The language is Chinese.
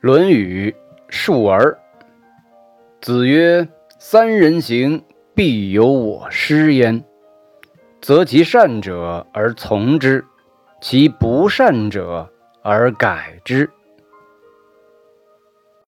论语述而子曰三人行必有我师焉。择其善者而从之其不善者而改之。